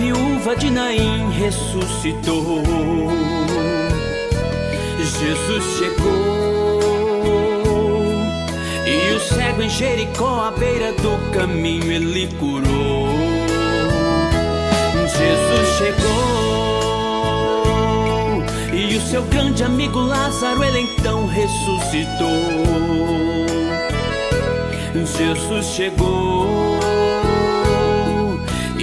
viúva de Naim ressuscitou. Jesus chegou e o cego em Jericó à beira do caminho ele curou. Jesus chegou e o seu grande amigo Lázaro ele então ressuscitou. Jesus chegou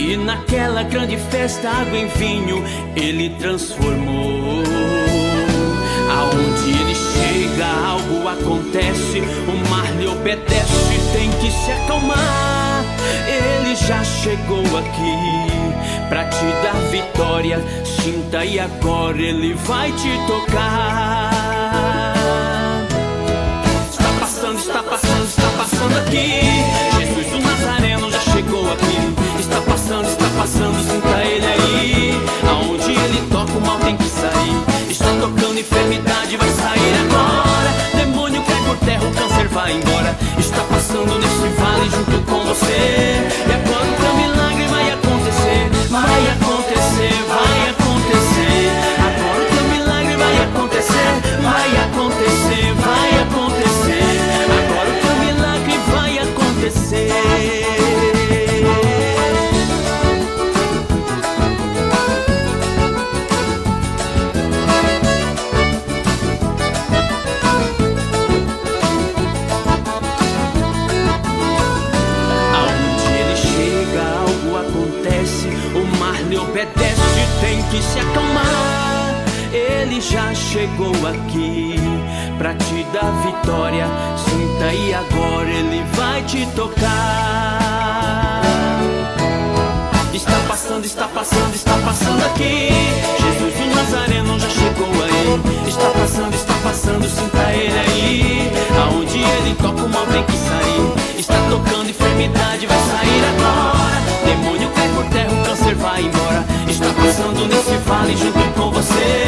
e naquela grande festa água em vinho ele transformou. Aonde ele chega, algo acontece, o mar lhe obedece, tem que se acalmar. Ele já chegou aqui pra te dar vitória. Sinta e agora ele vai te tocar. Passando, sinta ele aí. Aonde ele toca, o mal tem que sair. Está tocando, enfermidade vai sair agora. Demônio cai por terra, o câncer vai embora. Está passando nesse vale junto com você. Lhe obedece, tem que se acalmar. Ele já chegou aqui pra te dar vitória. Sinta e agora ele vai te tocar. Está passando, está passando, está passando aqui. fale junto com você.